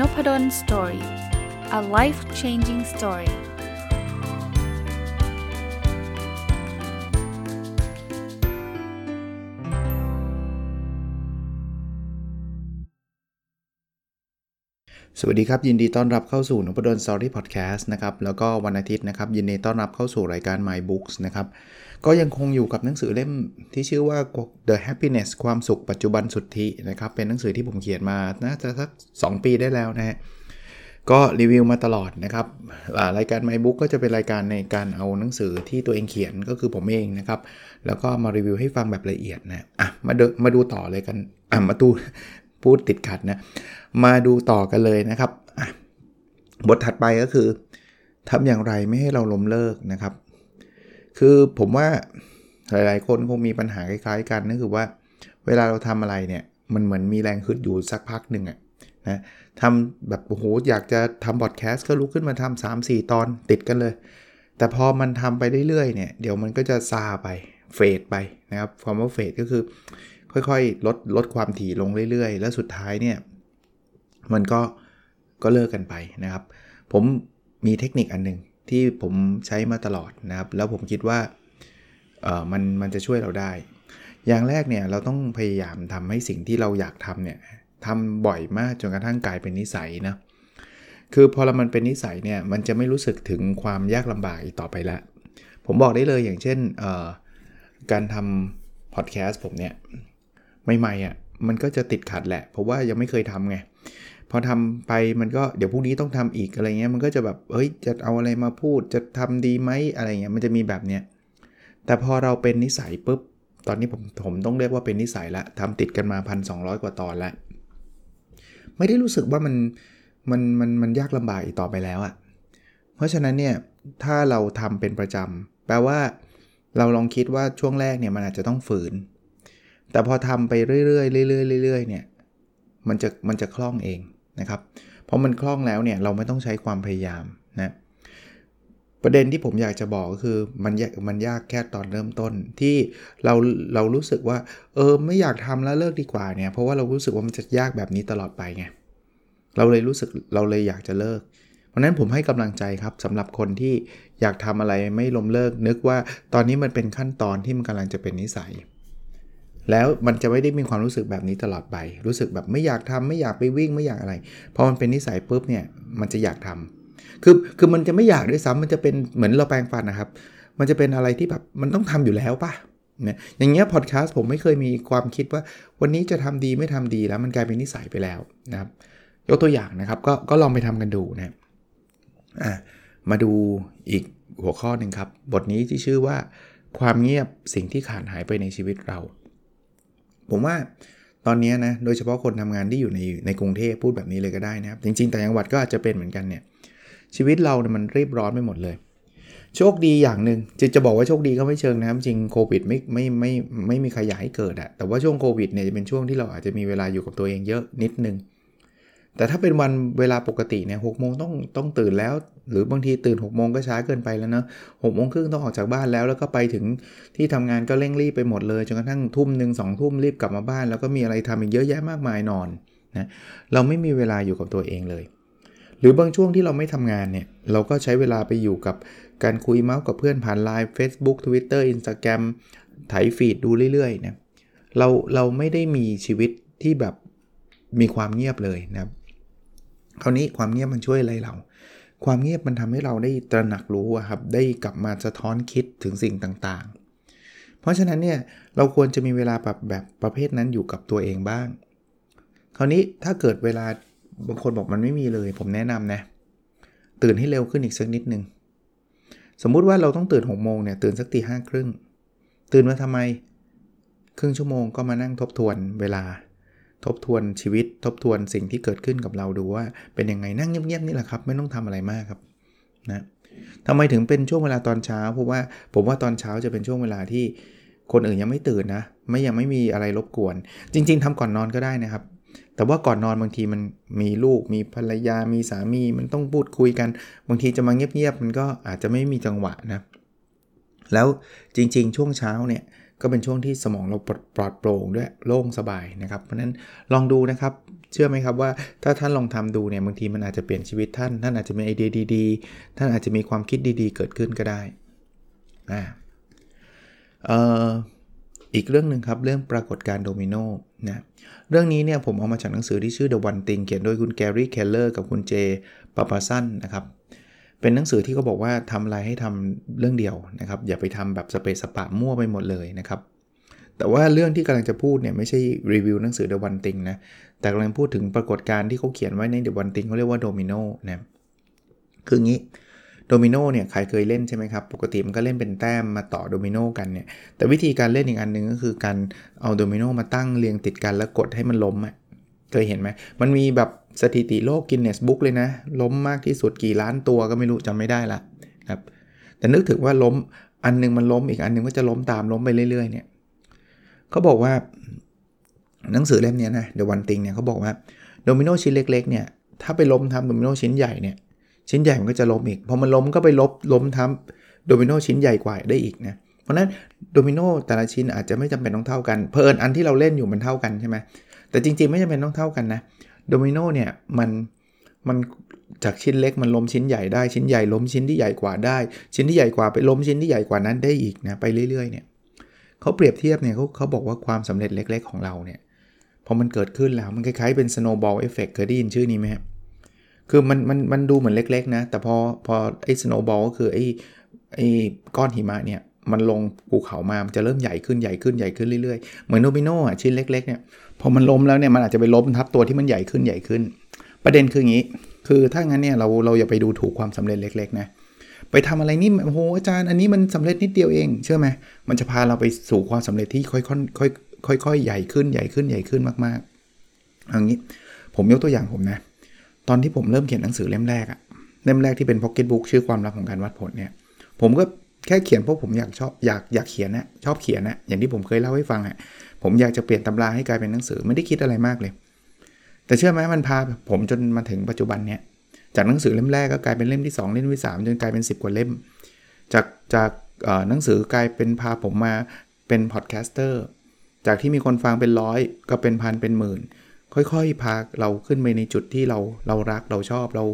Nopadol's Story a life changing story สวัสดีครับ ยินดีต้อนรับเข้าสู่นพดล Story Podcast นะครับแล้วก็วันอาทิตย์นะครับ ยินดีต้อนรับเข้าสู่รายการ My Books นะครับ ก็ยังคงอยู่กับหนังสือเล่มที่ชื่อว่า The Happiness ความสุขปัจจุบันสุทธินะครับ เป็นหนังสือที่ผมเขียนมาน่าจะสัก 2 ปีได้แล้วนะฮะก็รีวิวมาตลอดนะครับรายการ My Book ก็จะเป็นรายการในการเอาหนังสือที่ตัวเองเขียนก็คือผมเองนะครับ แล้วก็มารีวิวให้ฟังแบบละเอียดนะอะมาดูมาดูต่อเลยกันอะมาดูพูดติดขัดนะมาดูต่อกันเลยนะครับบทถัดไปก็คือทำอย่างไรไม่ให้เราล้มเลิกนะครับ คือผมว่าหลาย ๆ คนคงมีปัญหาคล้าย ๆ กันนั่นคือว่า เวลาเราทำอะไรเนี่ยมันเหมือนมีแรงฮึดอยู่สักพักหนึ่งอะนะทำแบบโอ้โหอยากจะทำบอดแคสต์ก็ลุกขึ้นมาทำา3-4ตอนติดกันเลย แต่พอมันทำไปเรื่อย ๆ เนี่ย เดี๋ยวมันก็จะซาไปเฟดไปนะครับความว่าเฟดก็คือ ค่อย ๆ ลดลดความถี่ลงเรื่อย ๆ แล้วสุดท้ายเนี่ย มันก็ก็เลิกกันไปนะครับ ผมมีเทคนิคอันนึง ที่ผมใช้มาตลอดนะครับ แล้วผมคิดว่าเออมันมันจะช่วยเราได้ อย่างแรกเนี่ยเราต้องพยายามทำให้สิ่งที่เราอยากทำเนี่ยทำบ่อยมากจนกระทั่งกลายเป็นนิสัยนะคือพอเรามันเป็นนิสัยเนี่ยมันจะไม่รู้สึกถึงความยากลำบากอีกต่อไปแล้วผมบอกได้เลยอย่างเช่นการทำพอดแคสต์ผมเนี่ยใหม่ๆอะ่ะมันก็จะติดขัดแหละ เพราะว่ายังไม่เคยทำไง พอทำไปมันก็เดี๋ยวพรุ่งนี้ต้องทำอีกอะไรเงี้ยมันก็จะแบบเฮ้ยจะเอาอะไรมาพูดจะทำดีไหมอะไรเงี้ยมันจะมีแบบเนี้ยแต่พอเราเป็นนิสัยปุ๊บตอนนี้ผมผมต้องเรียกว่าเป็นนิสัยละทำติดกันมา1,200กว่าตอนล้วไม่ได้รู้สึกว่ามันมันมันมันยากลำบากอีกต่อไปแล้วอะ่ะเพราะฉะนั้นเนี่ยถ้าเราทำเป็นประจำแปลว่าเราลองคิดว่าช่วงแรกเนี่ยมันอาจจะต้องฝืน แต่พอทำไปเรื่อยๆเรื่อยๆเรื่อยๆเนี่ยมันจะมันจะคล่องเอง นะครับ เพราะมันคล่องแล้วเนี่ยเราไม่ต้องใช้ความพยายามนะประเด็นที่ผมอยากจะบอกก็คือมันยากมันยากแค่ตอนเริ่มต้นที่เราเรารู้สึกว่าเออไม่อยากทำแล้วเลิกดีกว่าเนี่ยเพราะว่าเรารู้สึกว่ามันจะยากแบบนี้ตลอดไปไงเราเลยรู้สึกเราเลยอยากจะเลิก เพราะนั้นผมให้กำลังใจครับสำหรับคนที่อยากทำอะไรไม่ล้มเลิกนึกว่าตอนนี้มันเป็นขั้นตอนที่มันกำลังจะเป็นนิสัย แล้วมันจะไม่ได้มีความรู้สึกแบบนี้ตลอดไป รู้สึกแบบไม่อยากทำไม่อยากไปวิ่งไม่อยากอะไร พอมันเป็นนิสัยปุ๊บเนี่ยมันจะอยากทำคือคือมันจะไม่อยากด้วยซ้ำมันจะเป็นเหมือนเราแปลงฟันนะครับ มันจะเป็นอะไรที่แบบมันต้องทำอยู่แล้วป่ะนี่ยอย่างเงี้ยพอดแคสต์ผมไม่เคยมีความคิดว่า วันนี้จะทำดีไม่ทำดีแล้วมันกลายเป็นนิสัยไปแล้วนะครับ ยกตัวอย่างนะครับ ก็ก็ลองไปทำกันดูนะอ่ามาดูอีกหัวข้อหนึ่งครับ บทนี้ที่ชื่อว่า ความเงียบสิ่งที่ขาดหายไปในชีวิตเรา ผมว่าตอนนี้นะโดยเฉพาะคนทำงานที่อยู่ในในกรุงเทพพูดแบบนี้เลยก็ได้นะครับ จริงๆแต่จังหวัดก็อาจจะเป็นเหมือนกันเนี่ยชีวิตเราเนี่ยมันรีบร้อนไปหมดเลย โชคดีอย่างหนึ่งจะจะบอกว่าโชคดีก็ไม่เชิงนะครับจริงโควิดไม่ไม่ไม่ไม่มีใครอยากให้เกิดอะแต่ว่าช่วงโควิดเนี่ยจะเป็นช่วงที่เราอาจจะมีเวลาอยู่กับตัวเองเยอะนิดนึง แต่ถ้าเป็นวันเวลาปกติเนี่ยหกโมงต้องต้องตื่นแล้ว หรือบางทีตื่น6กโมงก็ช้าเกินไปแล้วเนะหกโมงครึ่งต้องออกจากบ้านแล้ว แล้วก็ไปถึงที่ทำงานก็เร่งรีบไปหมดเลยจนกระทั่งทุ่มหนึ่งสองทุ่มรีบกลับมาบ้าน แล้วก็มีอะไรทำอีกเยอะแยะมากมายนอนนะเราไม่มีเวลาอยู่กับตัวเองเลย หรือบางช่วงที่เราไม่ทำงานเนี่ยเราก็ใช้เวลาไปอยู่กับการคุยเมาส์กับเพื่อนผ่านไลน์ Facebook Twitter Instagram ไถฟีดดูเรื่อยๆนะเราเราไม่ได้มีชีวิตที่แบบมีความเงียบเลยนะครับ คราวนี้ความเงียบมันช่วยอะไรเรา ความเงียบมันทำให้เราได้ตระหนักรู้ครับ ได้กลับมาสะท้อนคิดถึงสิ่งต่างๆ เพราะฉะนั้นเนี่ยเราควรจะมีเวลาแบบแบบประเภทนั้นอยู่กับตัวเองบ้าง คราวนี้ถ้าเกิดเวลาบางคนบอกมันไม่มีเลย ผมแนะนำนะ ตื่นให้เร็วขึ้นอีกสักนิดนึง สมมุติว่าเราต้องตื่น6โมงเนี่ยตื่นสักตีห้าครึ่งตื่นมาทำไม ครึ่งชั่วโมงก็มานั่งทบทวนเวลา ทบทวนชีวิต ทบทวนสิ่งที่เกิดขึ้นกับเราดูว่า เป็นยังไงนั่งเงียบๆนี่แหละครับ ไม่ต้องทำอะไรมากครับนะทำไมถึงเป็นช่วงเวลาตอนเช้าเพราะว่าผมว่าตอนเช้าจะเป็นช่วงเวลาที่คนอื่นยังไม่ตื่นนะ ไม่ยังไม่มีอะไรรบกวน จริง ๆทำก่อนนอนก็ได้นะครับ แต่ว่าก่อนนอนบางทีมันมีลูก มีภรรยา มีสามี มันต้องพูดคุยกัน บางทีจะมาเงียบๆมันก็อาจจะไม่มีจังหวะนะ แล้วจริง ๆ ช่วงเช้าเนี่ย ก็เป็นช่วงที่สมองเราปลอดโปร่งด้วยโล่งสบายนะครับ เพราะนั้นลองดูนะครับ เชื่อไหมครับว่าถ้าท่านลองทำดูเนี่ยบางทีมันอาจจะเปลี่ยนชีวิตท่าน ท่านอาจจะมีไอเดียดีๆ ท่านอาจจะมีความคิดดีๆ เกิดขึ้นก็ได้อ่าเอ่ออีกเรื่องหนึ่งครับ เรื่องปรากฏการณ์โดมิโนนะเรื่องนี้เนี่ยผมเอามาจากหนังสือที่ชื่อ The One Thing เขียนโดยคุณแกรี่ เคลเลอร์กับคุณเจย์ปาปาซานนะครับ เป็นหนังสือที่เขาบอกว่าทำอะไรให้ทำเรื่องเดียวนะครับ อย่าไปทำแบบสะเปะสะปะมั่วไปหมดเลยนะครับ แต่ว่าเรื่องที่กำลังจะพูดเนี่ยไม่ใช่รีวิวหนังสือ The One Thing นะ แต่กำลังพูดถึงปรากฏการณ์ที่เขาเขียนไว้ใน The One Thing เขาเรียกว่าโดมิโนนะคืองี้โดมิโนเนี่ยใครเคยเล่นใช่ไหมครับ ปกติมันก็เล่นเป็นแต้มมาต่อโดมิโนกันเนี่ย แต่วิธีการเล่นอีกอันหนึ่งก็คือการเอาโดมิโนมาตั้งเรียงติดกันแล้วกดให้มันล้มอะ เคยเห็นไหมมันมีแบบ สถิติโลก Guinness Book เลยนะ ล้มมากที่สุดกี่ล้านตัวก็ไม่รู้จำไม่ได้ละครับแต่นึกถึงว่าล้มอันนึงมันล้มอีกอันนึงก็จะล้มตามล้มไปเรื่อยๆเนี่ยเขาบอกว่า หนังสือเล่มนี้นะ The One Thing เนี่ยเขาบอกว่าโดมิโนชิ้นเล็กๆเนี่ยถ้าไปล้มทำโดมิโนชิ้นใหญ่เนี่ยชิ้นใหญ่มันก็จะล้มอีกพอมันล้มก็ไปลบล้มทับโดมิโนชิ้นใหญ่กว่าได้อีกนะเพราะนั้นโดมิโนแต่ละชิ้นอาจจะไม่จำเป็นต้องเท่ากันเพลินอันที่เราเล่นอยู่มันเท่ากันใช่ไหมแต่จริงๆไม่จำเป็นต้องเท่ากันนะ โดมิโนเนี่ยมันมันจากชิ้นเล็กมันล้มชิ้นใหญ่ได้ชิ้นใหญ่ล้มชิ้นที่ใหญ่กว่าได้ ชิ้นที่ใหญ่กว่าไปล้มชิ้นที่ใหญ่กว่านั้นได้อีกนะไปเรื่อยๆเนี่ยเขาเปรียบเทียบเนี่ยเขาเขาบอกว่าความสำเร็จเล็ก ๆ ของเราเนี่ยพอมันเกิดขึ้นแล้วมันคล้ายๆเป็น snowball effect เคยได้ยินชื่อนี้ไหมครับคือมันมันมันดูเหมือนเล็กๆนะ แต่พอพอไอ้สโนว์บอลก็คือไอ้ไอ้ก้อนหิมะเนี่ย มันลงภูเขามา มันจะเริ่มใหญ่ขึ้นใหญ่ขึ้นใหญ่ขึ้นเรื่อยๆ เหมือนโนบิโนอะชิ้นเล็กๆเนี่ยพอมันล้มแล้วเนี่ยมันอาจจะไปล้มทับตัวที่มันใหญ่ขึ้นใหญ่ขึ้น ประเด็นคืออย่างนี้ คือถ้างั้นเนี่ยเราเราอย่าไปดูถูกความสำเร็จเล็ก ๆ นะไปทำอะไรนี่โอ้โหอาจารย์อันนี้มันสำเร็จนิดเดียวเองเชื่อไหมมันจะพาเราไปสู่ความสำเร็จที่ค่อยๆค่อยๆค่อยๆใหญ่ขึ้นใหญ่ขึ้นใหญ่ขึ้นมากๆอย่างนี้ผมยกตัวอย่างผมนะ ตอนที่ผมเริ่มเขียนหนังสือเล่มแรกอะเล่มแรกที่เป็นพ็อกเก็ตบุ๊กชื่อความลับของการวัดผลเนี่ย ผมก็ แค่เขียนเพราะผมอยากชอบอยากอยากเขียนนะชอบเขียนนะอย่างที่ผมเคยเล่าให้ฟังอะผมอยากจะเปลี่ยนตำราให้กลายเป็นหนังสือไม่ได้คิดอะไรมากเลย แต่เชื่อไหมมันพาผมจนมาถึงปัจจุบันเนี่ยจากหนังสือเล่มแรกก็กลายเป็นเล่มที่ 2 เล่มที่3จนกลายเป็น 10 กว่าเล่ม จากจากหนังสือกลายเป็นพาผมมาเป็น podcaster จากที่มีคนฟังเป็นร้อยก็เป็นพันเป็นหมื่น ค่อยๆ พาเราขึ้นไปในจุดที่เราเรารักเราชอบเรา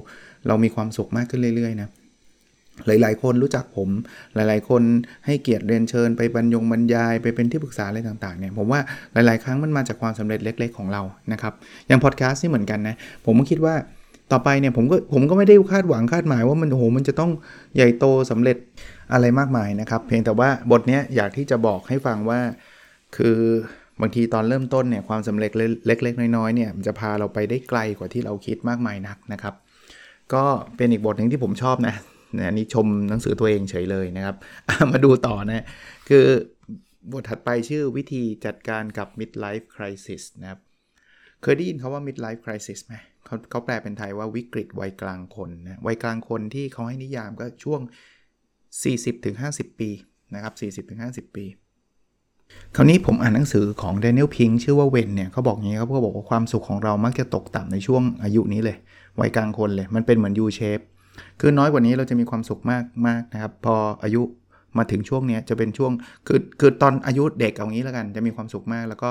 เรามีความสุขมากขึ้นเรื่อยๆนะ หลายๆ คนรู้จักผม หลายๆ คนให้เกียรติเรียนเชิญ ไปบรรยงบรรยาย ไปเป็นที่ปรึกษาอะไรต่างๆ เนี่ย ผมว่าหลาย ๆ ครั้งมันมาจากความสำเร็จเล็ก ๆ ของเรา นะครับ อย่างพอดแคสต์นี่เหมือนกันนะ ผมก็คิดว่าต่อไปเนี่ยผมก็ผมก็ไม่ได้คาดหวังคาดหมายว่ามันโอ้โหมันจะต้องใหญ่โตสำเร็จอะไรมากมายนะครับ เพียงแต่ว่าบทนี้อยากที่จะบอกให้ฟังว่า คือบางทีตอนเริ่มต้นเนี่ยความสำเร็จเล็ก ๆ น้อยๆเนี่ยมันจะพาเราไปได้ไกลกว่าที่เราคิดมากมายนักนะครับ ก็เป็นอีกบทหนึ่งที่ผมชอบนะ นะนี่ชมหนังสือตัวเองเฉยเลยนะครับ มาดูต่อนะคือบทถัดไปชื่อวิธีจัดการกับ midlife crisis นะครับ เคยได้ยินเขาว่า midlife crisis ไหมเขาเขาแปลเป็นไทยว่าวิกฤตวัยกลางคนนะวัยกลางคนที่เขาให้นิยามก็ช่วง 40-50 ปีนะครับ 40-50 ปี คราวนี้ผมอ่านหนังสือของ Daniel Pink ชื่อว่าเวนเนี่ยเขาบอกงี้ครับเขาบอกว่าความสุขของเรามักจะตกต่ำในช่วงอายุนี้เลย วัยกลางคนเลย มันเป็นเหมือน U shape คือน้อยกว่านี้เราจะมีความสุขมากมากนะครับ พออายุมาถึงช่วงนี้จะเป็นช่วงคือคือตอนอายุเด็กเอางี้แล้วกัน จะมีความสุขมาก แล้วก็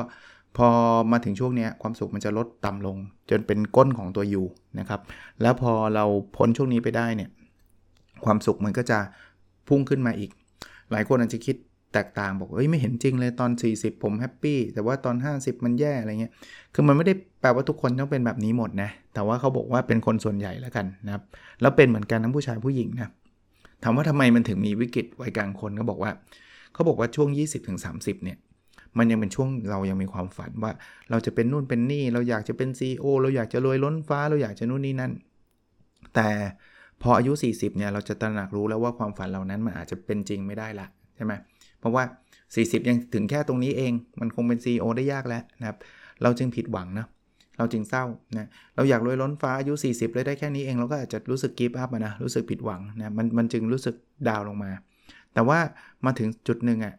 พอมาถึงช่วงนี้ความสุขมันจะลดต่ำลง จนเป็นก้นของตัว U นะครับ แล้วพอเราพ้นช่วงนี้ไปได้เนี่ยความสุขมันก็จะพุ่งขึ้นมาอีก หลายคนอาจจะคิดแตกต่างบอกเอ้ยไม่เห็นจริงเลยตอน 40 ผมแฮปปี้แต่ว่าตอน 50 มันแย่อะไรเงี้ยคือมันไม่ได้ แปลว่าทุกคนต้องเป็นแบบนี้หมดนะ แต่ว่าเขาบอกว่าเป็นคนส่วนใหญ่แล้วกันนะครับ แล้วเป็นเหมือนกันทั้งผู้ชายผู้หญิงนะ ถามว่าทำไมมันถึงมีวิกฤตวัยกลางคนก็บอกว่าเขาบอกว่าช่วง 20-30 เนี่ย มันยังเป็นช่วงเรายังมีความฝันว่า เราจะเป็นนู่นเป็นนี่ เราอยากจะเป็น CEO เราอยากจะรวยล้นฟ้า เราอยากจะนู่นนี่นั่น แต่พออายุ 40 เนี่ย เราจะตระหนักรู้แล้วว่าความฝันเหล่านั้นมันอาจจะเป็นจริงไม่ได้ละใช่ไหมเพราะว่า 40 ยังถึงแค่ตรงนี้เอง มันคงเป็น CEO ได้ยากแล้วนะครับ เราจึงผิดหวังนะเราจึงเศร้านะเราอยากรวยล้นฟ้าอายุ 40 เลยได้แค่นี้เองเราก็อาจจะรู้สึกกิฟต์อัพนะรู้สึกผิดหวังนะมันมันจึงรู้สึกดาวลงมา แต่ว่ามาถึงจุดหนึ่งอะ่ะ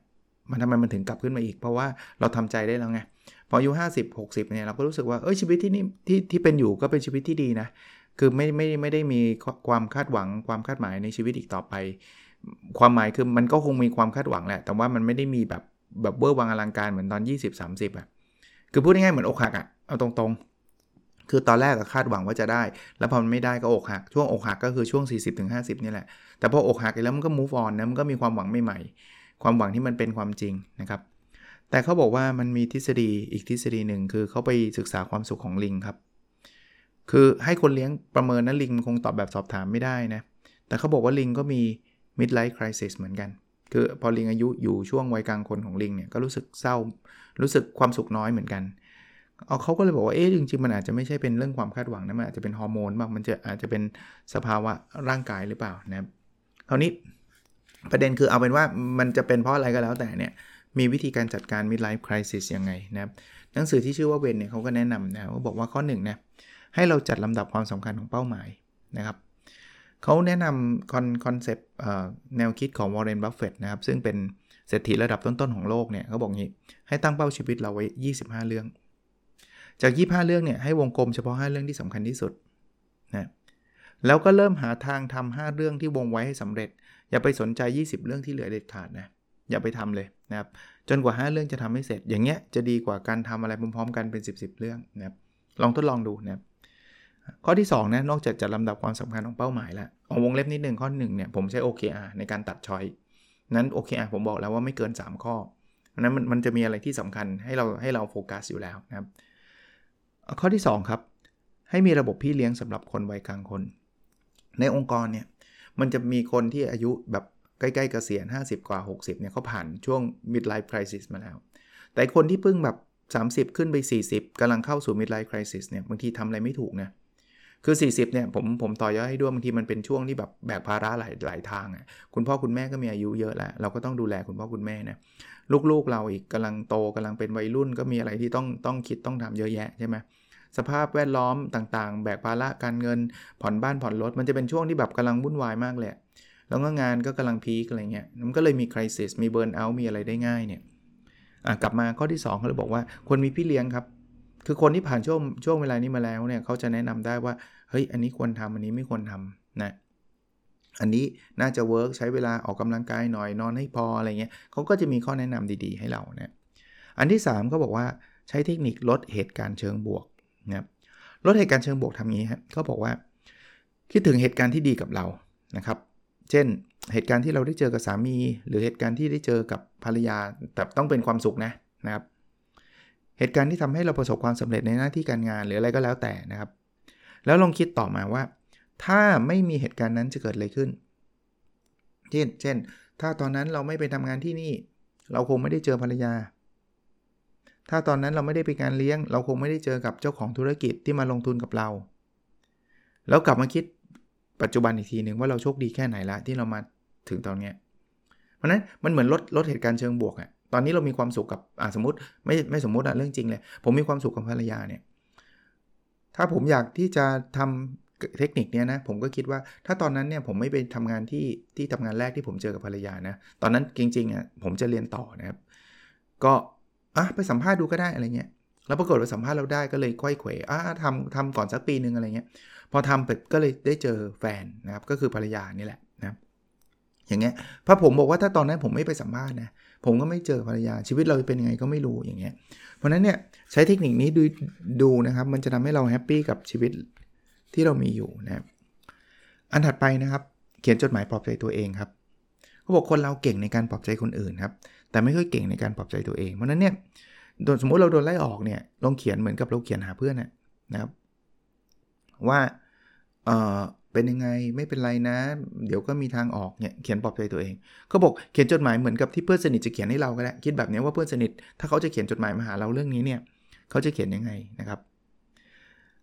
มันทำไมมันถึงกลับขึ้นมาอีก เพราะว่าเราทำใจได้แล้วไงพออายุ50 60เนี่ยเราก็รู้สึกว่าเอ้ยชีวิตที่นี่ที่ที่เป็นอยู่ก็เป็นชีวิตที่ดีนะคือไม่ไม่ไม่ได้มีความคาดหวังความคาดหมายในชีวิตอีกต่อไป ความหมายคือมันก็คงมีความคาดหวังแหละ แต่ว่ามันไม่ได้มีแบบแบบเบอร์วังอลังการเหมือนตอน 20-30อะคือพูดง่ายๆเหมือนอกหักอะเอาตรง คือตอนแรกก็คาดหวังว่าจะได้ แล้วพอมันไม่ได้ก็อกหัก ช่วงอกหักก็คือช่วง 40-50 นี่แหละ แต่พออกหักแล้วมันก็ move on นะ มันก็มีความหวังใหม่ๆ ความหวังที่มันเป็นความจริงนะครับ แต่เขาบอกว่ามันมีทฤษฎีอีกทฤษฎีหนึ่งคือเขาไปศึกษาความสุขของลิงครับ คือให้คนเลี้ยงประเมินนะลิงมันคงตอบแบบสอบถามไม่ได้นะ แต่เขาบอกว่าลิงก็มี midlife crisis เหมือนกัน คือพอลิงอายุอยู่ช่วงวัยกลางคนของลิงเนี่ยก็รู้สึกเศร้า รู้สึกความสุขน้อยเหมือนกัน เอาเขาก็เลยบอกว่าเอ๊ะจริงๆมันอาจจะไม่ใช่เป็นเรื่องความคาดหวังนะมันอาจจะเป็นฮอร์โมนบ้างมันจะอาจจะเป็นสภาวะร่างกายหรือเปล่านะครับคราวนี้ประเด็นคือเอาเป็นว่ามันจะเป็นเพราะอะไรก็แล้วแต่เนี่ยมีวิธีการจัดการ midlife crisis ยังไงนะครับหนังสือที่ชื่อว่า When เนี่ยเขาก็แนะนำนะเขาบอกว่าข้อ1นะให้เราจัดลำดับความสำคัญของเป้าหมายนะครับเขาแนะนำคอนคอนเซปต์แนวคิดของวอร์เรนบัฟเฟตนะครับซึ่งเป็นเศรษฐีระดับต้นๆของโลกเนี่ยเขาบอกงี้ให้ตั้งเป้าชีวิตเราไว้ 25 เรื่อง จาก 25 เรื่องเนี่ยให้วงกลมเฉพาะ 5 เรื่องที่สำคัญที่สุดนะแล้วก็เริ่มหาทางทำ5เรื่องที่วงไว้ให้สำเร็จ อย่าไปสนใจ 20 เรื่องที่เหลือเด็ดขาดนะอย่าไปทำเลยนะครับจนกว่า 5 เรื่องจะทำให้เสร็จ อย่างเงี้ยจะดีกว่าการทำอะไรพร้อมๆกันเป็น 10 10เรื่องนะครับลองทดลองดูนะครับข้อที่2นะนอกจากจัดลำดับความสำคัญของเป้าหมายแล้วเอาวงเล็บนิดหนึ่งข้อ1เนี่ยผมใช้ OKR ในการตัดช้อยนั้น OKR ผมบอกแล้วว่าไม่เกิน 3 ข้อนั้นมันมันจะมีอะไรที่สำคัญให้เราให้เราโฟกัสอยู่แล้วนะครับ ข้อที่ 2 ครับ ให้มีระบบพี่เลี้ยงสำหรับคนวัยกลางคน ในองค์กรเนี่ยมันจะมีคนที่อายุแบบใกล้ๆเกษียณ 50 กว่า 60เนี่ยเขาผ่านช่วง midlife crisis มาแล้ว แต่คนที่เพิ่งแบบ 30 ขึ้นไป 40กำลังเข้าสู่ midlife crisis เนี่ยบางทีทำอะไรไม่ถูกนะ คือ 40เนี่ยผมผมต่อยอดให้ด้วยบางทีมันเป็นช่วงที่แบบแบกภาระหลายหลายทางอะคุณพ่อคุณแม่ก็มีอายุเยอะแล้วเราก็ต้องดูแลคุณพ่อคุณแม่นะลูกๆเราอีกกำลังโตกำลังเป็นวัยรุ่นก็มีอะไรที่ต้องต้องคิดต้องทำเยอะแยะใช่ไหมสภาพแวดล้อมต่างๆ แบกภาระการเงิน ผ่อนบ้านผ่อนรถ มันจะเป็นช่วงที่แบบกำลังวุ่นวายมากเลยแล้วก็งานก็กำลังพีคอะไรเงี้ยมันก็เลยมีคริสิสมีเบิร์นเอาท์มีอะไรได้ง่ายเนี่ยกลับมาข้อที่2เขาเลยบอกว่าควรมีพี่เลี้ยงครับ คือคนที่ผ่านช่วงช่วงเวลานี้มาแล้วเนี่ยเขาจะแนะนำได้ว่าเฮ้ยอันนี้ควรทำอันนี้ไม่ควรทำนะอันนี้น่าจะ work ใช้เวลาออกกำลังกายหน่อยนอนให้พออะไรเงี้ยเขาก็จะมีข้อแนะนำดีๆ ให้เรานะอันที่3เขาบอกว่าใช้เทคนิคลดเหตุการณ์เชิงบวกนะครับลดเหตุการณ์เชิงบวกทำงี้ครับเขาบอกว่าคิดถึงเหตุการณ์ที่ดีกับเรานะครับ เช่นเหตุการณ์ที่เราได้เจอกับสามี หรือเหตุการณ์ที่ได้เจอกับภรรยาแต่ต้องเป็นความสุขนะนะครับ เหตุการณ์ที่ทำให้เราประสบความสำเร็จในหน้าที่การงานหรืออะไรก็แล้วแต่นะครับ แล้วลองคิดต่อมาว่า ถ้าไม่มีเหตุการณ์นั้นจะเกิดอะไรขึ้น เช่น เช่น ถ้าตอนนั้นเราไม่ไปทำงานที่นี่ เราคงไม่ได้เจอภรรยา ถ้าตอนนั้นเราไม่ได้ไปการเลี้ยง เราคงไม่ได้เจอกับเจ้าของธุรกิจที่มาลงทุนกับเรา แล้วกลับมาคิดปัจจุบันอีกทีหนึ่งว่าเราโชคดีแค่ไหนละที่เรามาถึงตอนนี้เพราะนั้นมันเหมือนลดลดเหตุการณ์เชิงบวกอะ ตอนนี้เรามีความสุขกับอ่าสมมติไม่ไม่สมมติอะเรื่องจริงเลย ผมมีความสุขกับภรรยาเนี่ย ถ้าผมอยากที่จะทำเทคนิคเนี้ยนะ ผมก็คิดว่าถ้าตอนนั้นเนี่ยผมไม่ไปทำงานที่ที่ทำงานแรกที่ผมเจอกับภรรยานะ ตอนนั้นจริงๆอะผมจะเรียนต่อนะครับ ก็อะไปสัมภาษณ์ดูก็ได้อะไรเงี้ย แล้วปรากฏว่าสัมภาษณ์เราได้ก็เลยค่อยเขวอะทำทำก่อนสักปีนึงอะไรเงี้ย พอทำไปก็เลยได้เจอแฟนนะครับ ก็คือภรรยานี่แหละนะ อย่างเงี้ยพอผมบอกว่าถ้าตอนนั้นผมไม่ไปสัมภาษณ์นะ ผมก็ไม่เจอภรรยาชีวิตเราเป็นยังไงก็ไม่รู้อย่างเงี้ยเพราะนั้นเนี่ยใช้เทคนิคนี้ดูดูนะครับ มันจะทำให้เราแฮปปี้กับชีวิตที่เรามีอยู่นะครับอันถัดไปนะครับเขียนจดหมายปลอบใจตัวเองครับเขาบอกคนเราเก่งในการปลอบใจคนอื่นครับแต่ไม่ค่อยเก่งในการปลอบใจตัวเองเพราะนั้นเนี่ยสมมุติเราโดนไล่ออกเนี่ยลองเขียนเหมือนกับเราเขียนหาเพื่อนนะครับว่าเออ เป็นยังไงไม่เป็นไรนะ เดี๋ยวก็มีทางออกเนี่ยเขียนปลอบใจตัวเองเขาบอกเขียนจดหมายเหมือนกับที่เพื่อนสนิทจะเขียนให้เราก็ได้คิดแบบนี้ว่าเพื่อนสนิทถ้าเขาจะเขียนจดหมายมาหาเราเรื่องนี้เนี่ยเขาจะเขียนยังไงนะครับ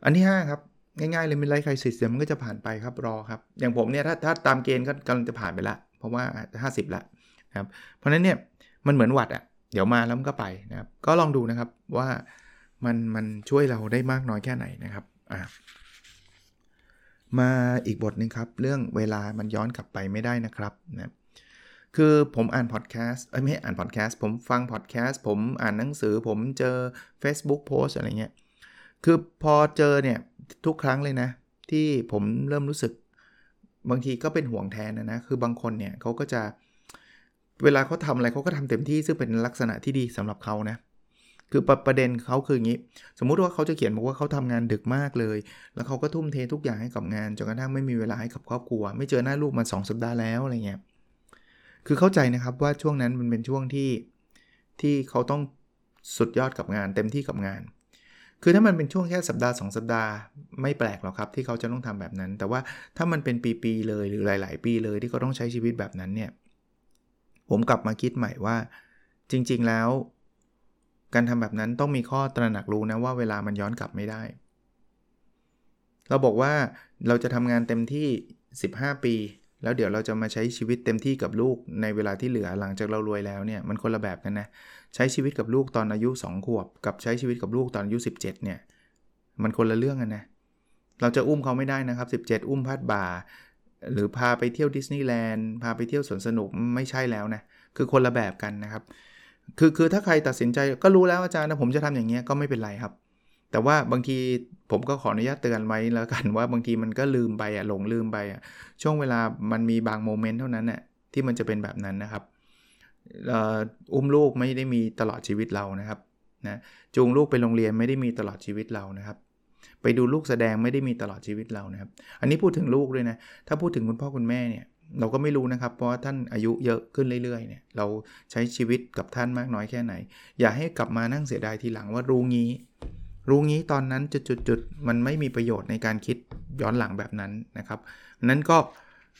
อันที่5ครับง่ายๆเลยมีไลฟ์ไครซิสเดี๋ยมันก็จะผ่านไปครับรอครับอย่างผมเนี่ยถ้าถ้าตามเกณฑ์ก็กำลังจะผ่านไปละ เพราะว่า 50 ละครับเพราะนั้นเนี่ยมันเหมือนหวัดอะ่ะเดี๋ยวมาแล้วมันก็ไปนะครับก็ลองดูนะครับว่ามันมันช่วยเราได้มากน้อยแค่ไหนนะครับอ่า มาอีกบทหนึ่งครับ เรื่องเวลามันย้อนกลับไปไม่ได้นะครับนะคือผมอ่านพอดแคสต์ไม่อ่านพอดแคสต์ผมฟังพอดแคสต์ผมอ่านหนังสือ ผมเจอ Facebook โพสอะไรเงี้ยคือพอเจอเนี่ยทุกครั้งเลยนะ ที่ผมเริ่มรู้สึก บางทีก็เป็นห่วงแทนนะนะคือบางคนเนี่ยเขาก็จะเวลาเขาทำอะไรเขาก็ทำเต็มที่ซึ่งเป็นลักษณะที่ดีสำหรับเขานะ คือประประเด็นเขาคืออย่างนี้ สมมุติว่าเขาจะเขียนบอกว่าเขาทำงานดึกมากเลย แล้วเขาก็ทุ่มเททุกอย่างให้กับงานจนกระทั่งไม่มีเวลาให้กับครอบครัว ไม่เจอหน้าลูกมาสองสัปดาห์แล้วอะไรเงี้ยคือเข้าใจนะครับว่าช่วงนั้นมันเป็นช่วงที่ที่เขาต้องสุดยอดกับงาน เต็มที่กับงาน คือถ้ามันเป็นช่วงแค่สัปดาห์ 2 สัปดาห์ไม่แปลกหรอกครับ ที่เขาจะต้องทำแบบนั้น แต่ว่าถ้ามันเป็นปีๆเลยหรือหลาย ๆ ปีเลยที่เขาต้องใช้ชีวิตแบบนั้นเนี่ยผมกลับมาคิดใหม่ว่า จริง ๆ แล้ว การทำแบบนั้นต้องมีข้อตระหนักรู้นะว่าเวลามันย้อนกลับไม่ได้ เราบอกว่าเราจะทำงานเต็มที่ 15 ปี แล้วเดี๋ยวเราจะมาใช้ชีวิตเต็มที่กับลูกในเวลาที่เหลือหลังจากเรารวยแล้วเนี่ยมันคนละแบบกันนะใช้ชีวิตกับลูกตอนอายุ 2 ขวบ กับใช้ชีวิตกับลูกตอนอายุ 17 เนี่ยมันคนละเรื่องกันนะเราจะอุ้มเขาไม่ได้นะครับ 17 อุ้มพัดบ่าหรือพาไปเที่ยวดิสนีย์แลนด์พาไปเที่ยวสวนสนุกไม่ใช่แล้วนะ คือคนละแบบกันนะครับ คือคือถ้าใครตัดสินใจก็รู้แล้วอาจารย์นะผมจะทำอย่างเงี้ยก็ไม่เป็นไรครับ แต่ว่าบางทีผมก็ขออนุญาตเตือนไว้แล้วกันว่าบางทีมันก็ลืมไปอะหลงลืมไปอะช่วงเวลามันมีบางโมเมนต์เท่านั้นน่ะที่มันจะเป็นแบบนั้นนะครับอุ้มลูกไม่ได้มีตลอดชีวิตเรานะครับนะจูงลูกไปโรงเรียนไม่ได้มีตลอดชีวิตเรานะครับ ไปดูลูกแสดงไม่ได้มีตลอดชีวิตเรานะครับ อันนี้พูดถึงลูกด้วยนะถ้าพูดถึงคุณพ่อคุณแม่เนี่ย เราก็ไม่รู้นะครับ เพราะว่าท่านอายุเยอะขึ้นเรื่อยๆเนี่ยเราใช้ชีวิตกับท่านมากน้อยแค่ไหน อย่าให้กลับมานั่งเสียดายทีหลังว่ารู้งี้ รู้งี้ตอนนั้นจุดๆมันไม่มีประโยชน์ในการคิดย้อนหลังแบบนั้นนะครับนั้นก็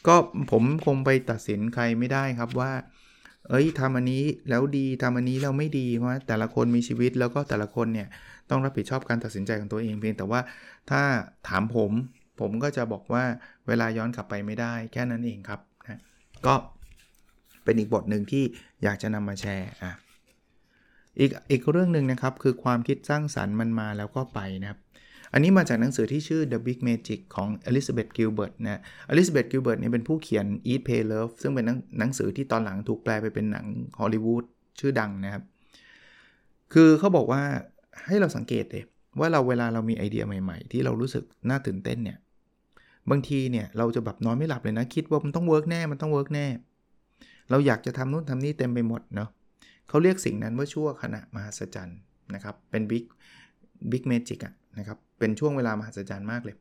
ก็ผมคงไปตัดสินใครไม่ได้ครับว่า เอ้ยทำอันนี้แล้วดีทำอันนี้แล้วไม่ดีเพราะแต่ละคนมีชีวิตแล้วก็แต่ละคนเนี่ยต้องรับผิดชอบการตัดสินใจของตัวเองเพียงแต่ว่าถ้าถามผม ผมก็จะบอกว่าเวลาย้อนกลับไปไม่ได้แค่นั้นเองครับนะก็เป็นอีกบทหนึ่งที่อยากจะนำมาแชร์อะอีกอีกเรื่องหนึ่งนะครับ คือความคิดสร้างสรรค์มันมาแล้วก็ไปนะครับ อันนี้มาจากหนังสือที่ชื่อ The Big Magic ของ Elizabeth Gilbert นะ Elizabeth Gilbert เนี่ยเป็นผู้เขียน Eat Pay Love ซึ่งเป็นหนังสือที่ตอนหลังถูกแปลไปเป็นหนังฮอลลีวูดชื่อดังนะครับ คือเขาบอกว่าให้เราสังเกตเลยว่าเราเวลาเรามีไอเดียใหม่ ๆ ที่เรารู้สึกน่าตื่นเต้นเนี่ย บางทีเนี่ยเราจะแบบนอนไม่หลับเลยนะ คิดว่ามันต้อง work แน่มันต้อง work แน่ เราอยากจะทำนู่นทำนี่เต็มไปหมดเนาะเขาเรียกสิ่งนั้นว่าชั่วขณะมหัศจรรย์นะครับ เป็น big big magic อะนะครับ เป็นช่วงเวลามหัศจรรย์มากเลย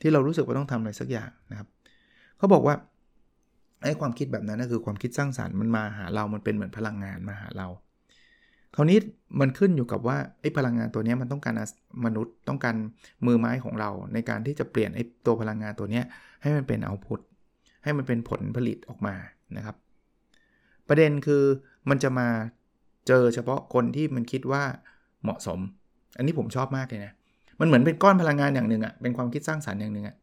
ที่เรารู้สึกว่าต้องทำอะไรสักอย่างนะครับเขาบอกว่าไอ้ความคิดแบบนั้นก็คือความคิดสร้างสารรค์มันมาหาเรา มันเป็นเหมือนพลังงานมาหาเรา คราวนี้มันขึ้นอยู่กับว่าไอ้พลังงานตัวนี้มันต้องการมนุษย์ต้องการมือไม้ของเรา ในการที่จะเปลี่ยนไอ้ตัวพลังงานตัวนี้ให้มันเป็นเอาพุตให้มันเป็นผลผลิตออกมานะครับ ประเด็นคือมันจะมาเจอเฉพาะคนที่มันคิดว่าเหมาะสม อันนี้ผมชอบมากเลยนะมันเหมือนเป็นก้อนพลังงานอย่างหนึ่งอะ่ะเป็นความคิดสร้างสรรค์อย่างหนึ่งอะ่ะ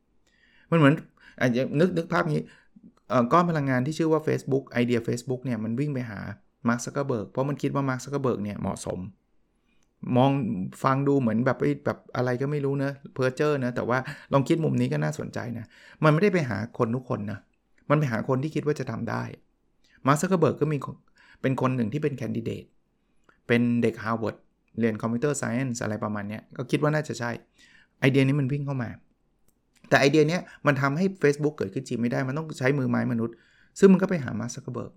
มันเหมือนนึกนึกภาพนี้ก้อนพลังงานที่ชื่อว่า Facebook ไอเดีย Facebook เนี่ยมันวิ่งไปหา มาร์คซักเกอร์เบิร์กเพราะมันคิดว่ามาร์คซักเกอร์เบิร์กเนี่ยเหมาะสม มองฟังดูเหมือนแบบแบบอะไรก็ไม่รู้เนะเพอร์เจอร์นะแต่ว่าลองคิดมุมนี้ก็น่าสนใจนะ มันไม่ได้ไปหาคนทุกคนนะ มันไปหาคนที่คิดว่าจะทำได้มาร์คซักเกอร์เบิร์กก็มีเป็นคนหนึ่งที่เป็นแคนดิเดตเป็นเด็กฮาร์วาร์ดเรียน computer science อะไรประมาณนี้ก็คิดว่าน่าจะใช่ไอเดียนี้มันวิ่งเข้ามา แต่ไอเดียนี้มันทำให้ Facebook เกิดขึ้นจริงไม่ได้ มันต้องใช้มือไม้มนุษย์ ซึ่งมันก็ไปหามาร์คซักเกอร์เบิร์ก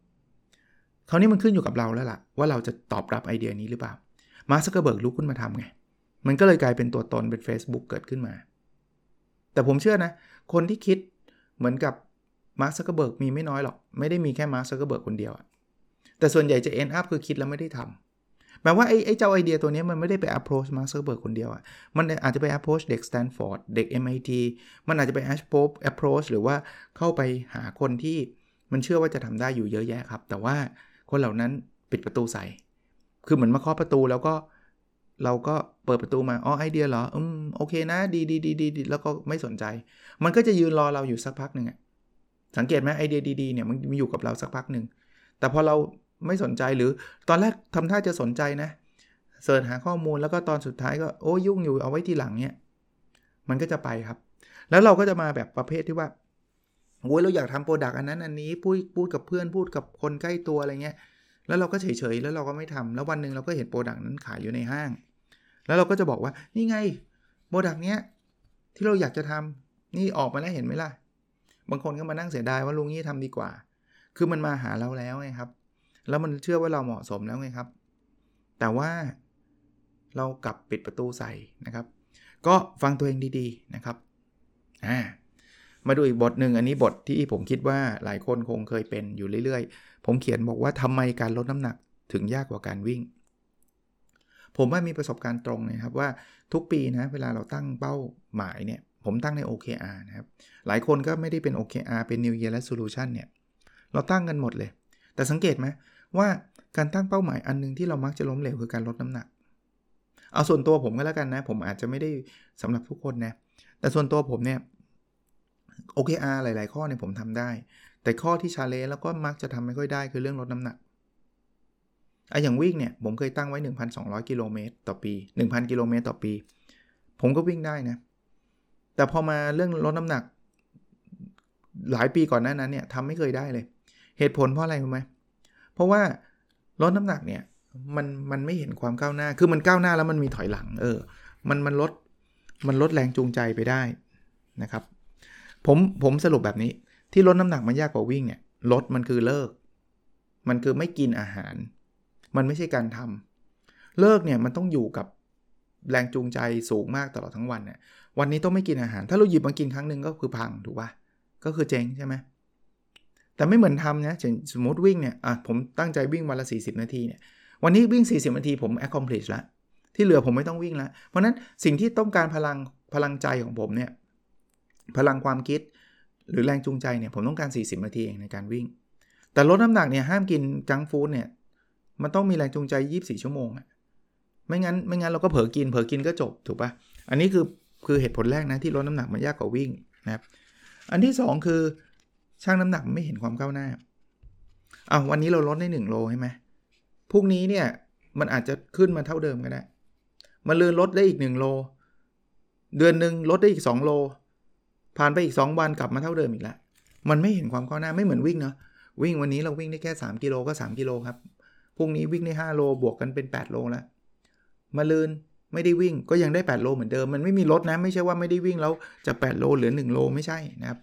คราวนี้มันขึ้นอยู่กับเราแล้วล่ะ ว่าเราจะตอบรับไอเดียนี้หรือเปล่า มาร์คซักเกอร์เบิร์กลุกขึ้นมาทำไง มันก็เลยกลายเป็นตัวตนเป็น Facebook เกิดขึ้นมา แต่ผมเชื่อนะ คนที่คิดเหมือนกับมาร์คซักเกอร์เบิร์กมีไม่น้อยหรอก ไม่ได้มีแค่มาร์คซักเกอร์เบิร์กคนเดียวแต่ส่วนใหญ่จะ end up คือคิดแล้วไม่ได้ทำแปลว่าไอ้ไอ้เจ้าไอเดียตัวนี้มันไม่ได้ไป approach มาร์คซักเกอร์เบิร์กคนเดียวอะ มันอาจจะไป approach เด็ก Stanford เด็ก MIT มันอาจจะไป approach หรือว่าเข้าไปหาคนที่มันเชื่อว่าจะทำได้อยู่เยอะแยะครับ แต่ว่า คนเหล่านั้นปิดประตูใส่ คือเหมือนมาเคาะประตูแล้วก็เราก็เปิดประตูมาอ๋อไอเดียเหรออืมโอเคนะดีดีดีดีแล้วก็ไม่สนใจ มันก็จะยืนรอเราอยู่สักพักหนึ่งอะสังเกตไหมไอเดียดีๆเนี่ยมันมีอยู่กับเราสักพักหนึ่งแต่พอเราไม่สนใจหรือตอนแรกทำท่าจะสนใจนะ search หาข้อมูลแล้วก็ตอนสุดท้ายก็โอ้ยุ่งอยู่เอาไว้ทีหลังเนี่ยมันก็จะไปครับ แล้วเราก็จะมาแบบประเภทที่ว่า โอ้ยเราอยากทำ product อันนั้นอันนี้พูดพูดกับเพื่อนพูดกับคนใกล้ตัวอะไรเงี้ยแล้วเราก็เฉยๆแล้วเราก็ไม่ทำแล้ววันหนึ่งเราก็เห็น product นั้นขายอยู่ในห้าง แล้วเราก็จะบอกว่านี่ไง product เนี้ยที่เราอยากจะทำนี่ออกมาแล้วเห็นไหมล่ะ บางคนก็มานั่งเสียดายว่าลุงนี้ทำดีกว่า คือมันมาหาเราแล้วไงครับ แล้วมันเชื่อว่าเราเหมาะสมแล้วไงครับ แต่ว่าเรากลับปิดประตูใส่นะครับ ก็ฟังตัวเองดีๆนะครับ อ่า มาดูอีกบทหนึ่งอันนี้บทที่ผมคิดว่าหลายคนคงเคยเป็นอยู่เรื่อยๆ ผมเขียนบอกว่าทำไมการลดน้ำหนักถึงยากกว่าการวิ่ง ผมว่ามีประสบการณ์ตรงนะครับว่าทุกปีนะเวลาเราตั้งเป้าหมายเนี่ยผมตั้งใน OKR นะครับ หลายคนก็ไม่ได้เป็น OKR เป็น New Year Resolution เนี่ย เราตั้งกันหมดเลย แต่สังเกตไหมว่าการตั้งเป้าหมายอันนึงที่เรามักจะล้มเหลวคือการลดน้ำหนัก เอาส่วนตัวผมก็แล้วกันนะ ผมอาจจะไม่ได้สำหรับทุกคนนะ แต่ส่วนตัวผมเนี่ย OKR หลาย ๆ ข้อเนี่ยผมทำได้ แต่ข้อที่ชาเลแล้วก็มักจะทำไม่ค่อยได้คือเรื่องลดน้ำหนักไอ้อย่างวิ่งเนี่ยผมเคยตั้งไว้ 1,200 กิโลเมตรต่อปี 1,000 กิโลเมตรต่อปี ผมก็วิ่งได้นะ แต่พอมาเรื่องลดน้ำหนัก หลายปีก่อนหน้านั้นเนี่ยทำไม่เคยได้เลย เหตุผลเพราะอะไรรู้ไหมเพราะว่าลดน้ำหนักเนี่ยมันมันไม่เห็นความก้าวหน้า คือมันก้าวหน้าแล้วมันมีถอยหลัง เออ มันมันลดมันลดแรงจูงใจไปได้นะครับ ผมผมสรุปแบบนี้ที่ลดน้ำหนักมันยากกว่าวิ่งเนี่ยลดมันคือเลิก มันคือไม่กินอาหาร มันไม่ใช่การทำเลิกเนี่ยมันต้องอยู่กับแรงจูงใจสูงมากตลอดทั้งวันเนี่ยวันนี้ต้องไม่กินอาหาร ถ้าเราหยิบมากินครั้งหนึ่งก็คือพังถูกปะก็คือเจ๊งใช่ไหมแต่ไม่เหมือนทำนะสมมติวิ่งเนี่ยอะผมตั้งใจวิ่งวันละ 40 นาทีเนี่ยวันนี้วิ่ง 40 นาทีผม accomplish ละที่เหลือผมไม่ต้องวิ่งแล้วเพราะนั้นสิ่งที่ต้องการพลังพลังใจของผมเนี่ย พลังความคิดหรือแรงจูงใจเนี่ยผมต้องการ 40 นาทีเองในการวิ่ง แต่ลดน้ำหนักเนี่ยห้ามกินจังฟู้ดเนี่ยมันต้องมีแรงจูงใจ 24 ชั่วโมงอะไม่งั้นไม่งั้นเราก็เผลอกินเผลอกินก็จบถูกปะอันนี้คือคือเหตุผลแรกนะที่ลดน้ำหนักมันยากกว่าวิ่งนะครับอันที่ 2 คือช่างน้ำหนักไม่เห็นความก้าวหน้าเอาวันนี้เราลดได้1โลใช่ไหมพรุ่งนี้เนี่ยมันอาจจะขึ้นมาเท่าเดิมก็ได้มาเลือนลดได้อีก 1 โล เดือนหนึ่งลดได้อีก 2 โล ผ่านไปอีก 2 วันกลับมาเท่าเดิมอีกแล้วมันไม่เห็นความก้าวหน้าไม่เหมือนวิ่งเนาะวิ่งวันนี้เราวิ่งได้แค่ 3 กิโลก็ 3 กิโลครับพรุ่งนี้วิ่งได้ 5 โลบวกกันเป็น 8 โลแล้วมาลืนไม่ได้วิ่งก็ยังได้ 8 โลเหมือนเดิม มันไม่มีลดนะ ไม่ใช่ว่าไม่ได้วิ่งแล้วจะ 8 โลเหลือ 1 โลไม่ใช่นะครับ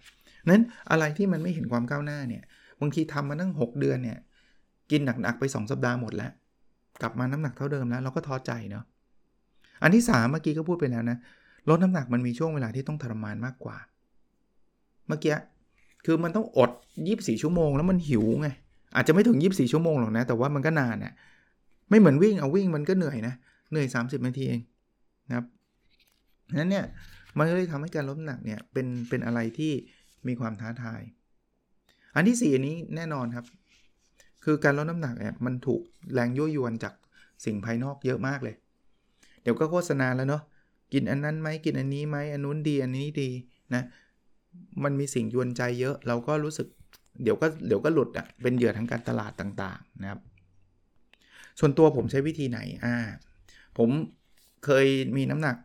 นั้นอะไรที่มันไม่เห็นความก้าวหน้าเนี่ยบางทีทำมาตั้ง 6 เดือนเนี่ยกินหนักๆไป 2 สัปดาห์หมดแล้ว กลับมาน้ำหนักเท่าเดิมแล้วเราก็ท้อใจเนาะอันที่ 3 เมื่อกี้ก็พูดไปแล้วนะลดน้ำหนักมันมีช่วงเวลาที่ต้องทรมานมากกว่า เมื่อกี้คือมันต้องอด 24 ชั่วโมงแล้วมันหิวไงอาจจะไม่ถึง 24 ชั่วโมงหรอกนะ แต่ว่ามันก็นานนะ่ะไม่เหมือนวิ่งเอาวิ่งมันก็เหนื่อยนะเหนื่อย 30 นาทีเองนะครับนั้นเนี่ยมันก็เลยทำให้การลดน้ำหนักเนี่ยเป็นเป็นอะไรที่มีความท้าทาย อันที่ 4 อันนี้แน่นอนครับ คือการลดน้ำหนักเนี่ยมันถูกแรงยั่วยวนจากสิ่งภายนอกเยอะมากเลย เดี๋ยวก็โฆษณาแล้วเนาะกินอันนั้นไหมกินอันนี้ไหมอันนู้นดีอันนี้ดีนะ มันมีสิ่งยวนใจเยอะ เราก็รู้สึกเดี๋ยวก็เดี๋ยวก็หลุดอะเป็นเหยื่อทางการตลาดต่างๆนะครับ ส่วนตัวผมใช้วิธีไหนอ่าผมเคยมีน้ำหนัก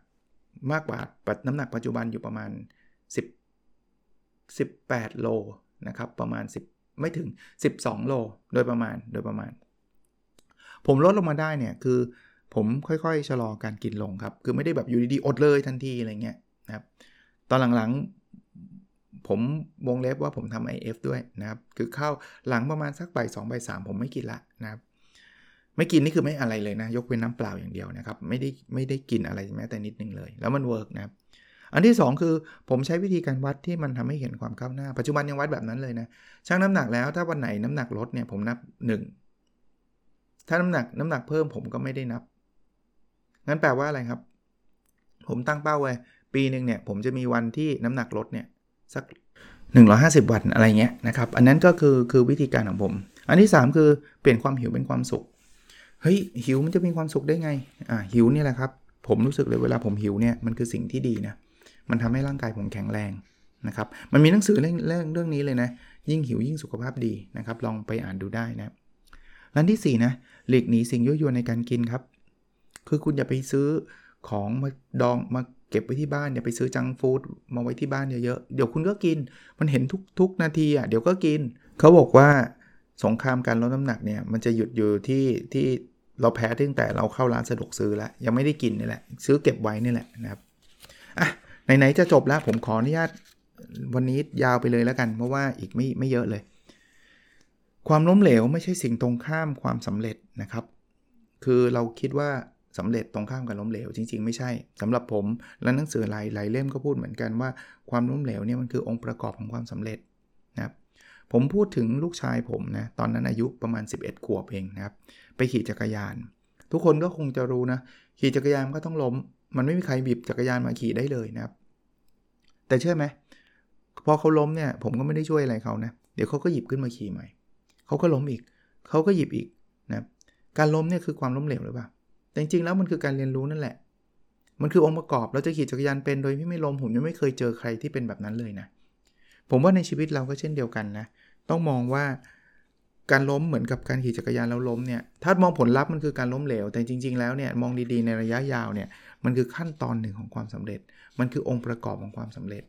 มากกว่าน้ำหนักปัจจุบันอยู่ประมาณ 10 18 โลนะครับ ประมาณ 10 ไม่ถึง 12 โล โดยประมาณ โดยประมาณ ผมลดลงมาได้เนี่ย คือผมค่อยๆ ชะลอการกินลงครับ คือไม่ได้แบบอยู่ดีๆ อดเลยทันทีอะไรเงี้ยนะครับ ตอนหลังๆ ผมวงเล็บว่าผมทำ IF ด้วยนะครับ คือเข้าหลังประมาณสักบ่ายสองบ่ายสามผมไม่กินละนะครับ ไม่กินนี่คือไม่อะไรเลยนะ ยกเว้นน้ำเปล่าอย่างเดียวนะครับ ไม่ได้ไม่ได้กินอะไรแม้แต่นิดนึงเลย แล้วมัน work นะครับ อันที่ 2 คือผมใช้วิธีการวัดที่มันทำให้เห็นความก้าวหน้า ปัจจุบันยังวัดแบบนั้นเลยนะชั่งน้ำหนักแล้วถ้าวันไหนน้ำหนักลดเนี่ยผมนับ 1 ถ้าน้ำหนักน้ำหนักเพิ่มผมก็ไม่ได้นับ งั้นแปลว่าอะไรครับ ผมตั้งเป้าไว้ปีหนึ่งเนี่ยผมจะมีวันที่น้ำหนักลดเนี่ย สัก 150 วันอะไรเงี้ยนะครับ อันนั้นก็คือคือวิธีการของผม อันที่ 3 คือเปลี่ยนความหิวเป็นความสุข เฮ้ยหิวมันจะมีความสุขได้ไง อ่าหิวนี่แหละครับ ผมรู้สึกเลยเวลาผมหิวเนี่ยมันคือสิ่งที่ดีนะ มันทำให้ร่างกายผมแข็งแรงนะครับ มันมีหนังสือเรื่องเรื่องเรื่องนี้เลยนะ ยิ่งหิวยิ่งสุขภาพดีนะครับ ลองไปอ่านดูได้นะอันที่4นะหลีกหนีสิ่งยั่วยวนในการกินครับ คือคุณอย่าไปซื้อของมาดองมา เก็บไว้ที่บ้านอย่าไปซื้อจังฟู้ดมาไว้ที่บ้านเยอะๆเดี๋ยวคุณก็กิน มันเห็นทุกทุกนาทีอะเดี๋ยวก็กิน เขาบอกว่าสงครามการลดน้ำหนักเนี่ยมันจะหยุดอยู่ที่ที่เราแพ้ตั้งแต่เราเข้าร้านสะดวกซื้อแล้วยังไม่ได้กินนี่แหละ ซื้อเก็บไว้นี่แหละนะครับอะไหนๆจะจบแล้วผมขออนุญาตวันนี้ยาวไปเลยแล้วกัน เพราะว่าอีกไม่ไม่เยอะเลย ความล้มเหลวไม่ใช่สิ่งตรงข้ามความสำเร็จนะครับ คือเราคิดว่า สำเร็จตรงข้ามกับล้มเหลวจริง ๆ ไม่ใช่สำหรับผมและหนังสือหลายหลายเล่มก็พูดเหมือนกันว่าความล้มเหลวเนี่ยมันคือองค์ประกอบของความสำเร็จนะครับผมพูดถึงลูกชายผมนะตอนนั้นอายุประมาณ 11 ขวบเองนะครับไปขี่จักรยาน ทุกคนก็คงจะรู้นะขี่จักรยานก็ต้องล้ม มันไม่มีใครบีบจักรยานมาขี่ได้เลยนะครับ แต่เชื่อไหมพอเขาล้มเนี่ยผมก็ไม่ได้ช่วยอะไรเขานะเดี๋ยวเขาก็หยิบขึ้นมาขี่ใหม่เขาก็ล้มอีกเขาก็หยิบอีกนะการล้มเนี่ยคือความล้มเหลวหรือเปล่า แต่จริงๆแล้วมันคือการเรียนรู้นั่นแหละ มันคือองค์ประกอบเราจะขี่จักรยานเป็นโดยที่ไม่ล้มผมยังไม่เคยเจอใครที่เป็นแบบนั้นเลยนะ ผมว่าในชีวิตเราก็เช่นเดียวกันนะ ต้องมองว่าการล้มเหมือนกับการขี่จักรยานแล้วล้มเนี่ย ถ้ามองผลลัพธ์มันคือการล้มเหลว แต่จริง ๆ แล้วเนี่ยมองดีๆในระยะยาวเนี่ย มันคือขั้นตอนหนึ่งของความสำเร็จ มันคือองค์ประกอบของความสำเร็จ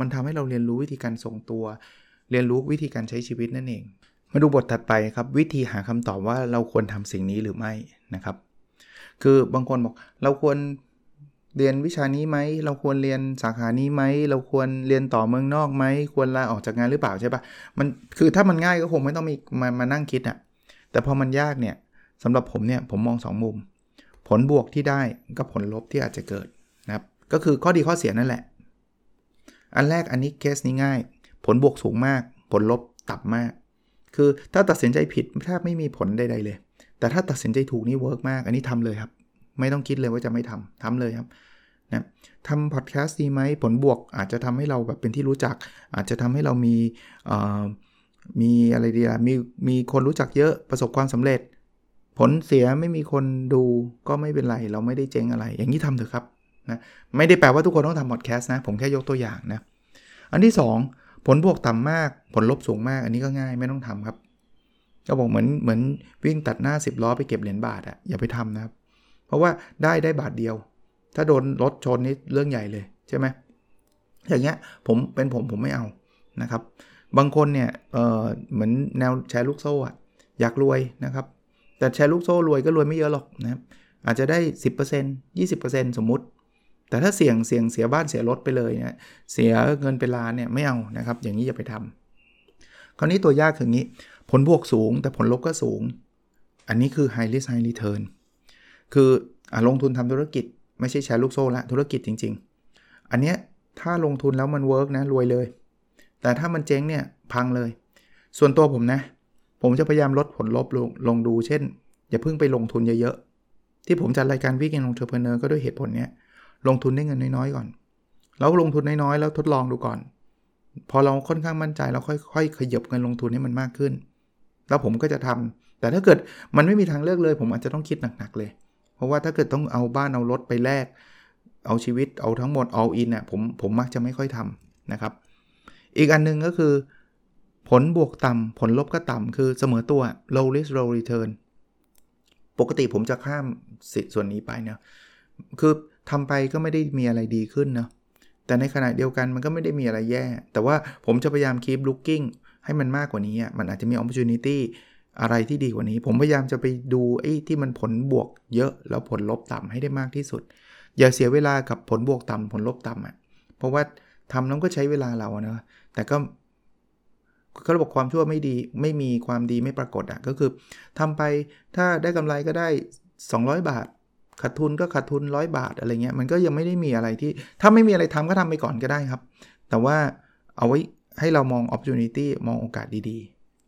มันทำให้เราเรียนรู้วิธีการทรงตัว เรียนรู้วิธีการใช้ชีวิตนั่นเอง มาดูบทถัดไปครับ วิธีหาคำตอบว่าเราควรทำสิ่งนี้หรือไม่นะครับ คือบางคนบอกเราควรเรียนวิชานี้ไหม เราควรเรียนสาขานี้ไหม เราควรเรียนต่อเมืองนอกไหม ควรลาออกจากงานหรือเปล่าใช่ปะมันคือถ้ามันง่ายก็คงไม่ต้องมีมามานั่งคิดอะ่ะแต่พอมันยากเนี่ยสำหรับผมเนี่ยผมมอง 2 มุม ผลบวกที่ได้กับผลลบที่อาจจะเกิดนะครับ ก็คือข้อดีข้อเสียนั่นแหละ อันแรกอันนี้เคสนี้ง่าย ผลบวกสูงมาก ผลลบต่ำมาก คือถ้าตัดสินใจผิดแทบไม่มีผลใดๆเลย แต่ถ้าตัดสินใจถูกนี่ work มาก อันนี้ทำเลยครับ ไม่ต้องคิดเลยว่าจะไม่ทำทำเลยครับนะทำพอดแคสต์ดีไหมผลบวกอาจจะทำให้เราแบบเป็นที่รู้จัก อาจจะทำให้เรามีมีอะไรดีล่ะมีมีคนรู้จักเยอะประสบความสำเร็จ ผลเสียไม่มีคนดูก็ไม่เป็นไร เราไม่ได้เจ๊งอะไร อย่างนี้ทำเถอะครับนะไม่ได้แปลว่าทุกคนต้องทำพอดแคสต์นะ ผมแค่ยกตัวอย่างนะ อันที่ 2 ผลบวกต่ำมาก ผลลบสูงมาก อันนี้ก็ง่ายไม่ต้องทำครับ ก็บอกเหมือนเหมือนวิ่งตัดหน้า 10 ล้อไปเก็บเหรียญบาทอะอย่าไปทำนะครับ เพราะว่าได้ได้บาทเดียว ถ้าโดนรถชนนี่เรื่องใหญ่เลยใช่ไหมอย่างเงี้ยผมเป็นผมผมไม่เอานะครับ บางคนเนี่ยเออเหมือนแนวแชร์ลูกโซ่อะอยากรวยนะครับ แต่แชร์ลูกโซ่รวยก็รวยไม่เยอะหรอกนะครับอาจจะได้ 10% 20%สมมุติ แต่ถ้าเสี่ยงเสี่ยงเสียบ้านเสียรถไปเลยเนี่ยเสียเงินเป็นล้านเนี่ยไม่เอานะครับ อย่างนี้อย่าไปทำคราวนี้ตัวยากคืองี้ ผลบวกสูง แต่ผลลบก็สูง อันนี้คือ high risk high return คือลงทุนทำธุรกิจไม่ใช่แชร์ลูกโซ่ละธุรกิจจริง ๆ อันเนี้ยถ้าลงทุนแล้วมัน work นะรวยเลย แต่ถ้ามันเจ๊งเนี่ยพังเลย ส่วนตัวผมนะ ผมจะพยายามลดผลลบลงลงดูเช่น อย่าเพิ่งไปลงทุนเยอะๆ ที่ผมจัดรายการ weekend entrepreneur ก็ด้วยเหตุผลเนี้ยลงทุนได้เงินน้อยๆก่อน แล้วลงทุนน้อยๆแล้วทดลองดูก่อน พอเราค่อนข้างมั่นใจเราค่อยๆขยับเงินลงทุนให้มันมากขึ้น แล้วผมก็จะทำแต่ถ้าเกิดมันไม่มีทางเลือกเลย ผมอาจจะต้องคิดหนักๆเลย เพราะว่าถ้าเกิดต้องเอาบ้านเอารถไปแลกเอาชีวิตเอาทั้งหมด all in เนี่ยผมผมมักจะไม่ค่อยทำนะครับ อีกอันนึงก็คือ ผลบวกต่ำผลลบก็ต่ำคือเสมอตัว low risk low return ปกติผมจะข้ามสิส่วนนี้ไปเนะคือทำไปก็ไม่ได้มีอะไรดีขึ้นนะแต่ในขณะเดียวกันมันก็ไม่ได้มีอะไรแย่ แต่ว่าผมจะพยายาม keep looking ให้มันมากกว่านี้มันอาจจะมี opportunity อะไรที่ดีกว่านี้ ผมพยายามจะไปดูไอ้ที่มันผลบวกเยอะแล้วผลลบต่ำให้ได้มากที่สุด อย่าเสียเวลากับผลบวกต่ำผลลบต่ำอะ่ะเพราะว่าทำนั้นก็ใช้เวลาเราเนะแต่ก็เขาบอกความชั่วไม่ดีไม่มีความดีไม่ปรากฏอะ่ะก็คือทำไปถ้าได้กำไรก็ได้ 200 บาทขาดทุนก็ขาดทุนร้อยบาทอะไรเงี้ยมันก็ยังไม่ได้มีอะไรที่ ถ้าไม่มีอะไรทำก็ทำไปก่อนก็ได้ครับ แต่ว่าเอาไว้ ให้เรามอง opportunity มองโอกาสดี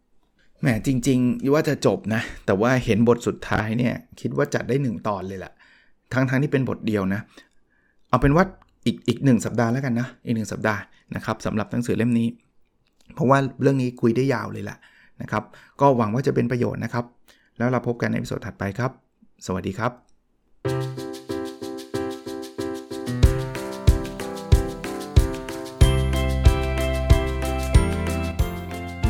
ๆแหมจริงๆว่าจะจบนะ แต่ว่าเห็นบทสุดท้ายเนี่ย คิดว่าจัดได้ 1 ตอนเลยแหละทั้งๆทที่เป็นบทเดียวนะ เอาเป็นว่าอีกอีกหนึ่งสัปดาห์แล้วกันนะ อีกหนึ่งสัปดาห์นะครับสำหรับหนังสือเล่มนี้ เพราะว่าเรื่องนี้คุยได้ยาวเลยแหละนะครับ ก็หวังว่าจะเป็นประโยชน์นะครับ แล้วเราพบกันในวิดีโอถัดไปครับ สวัสดีครับ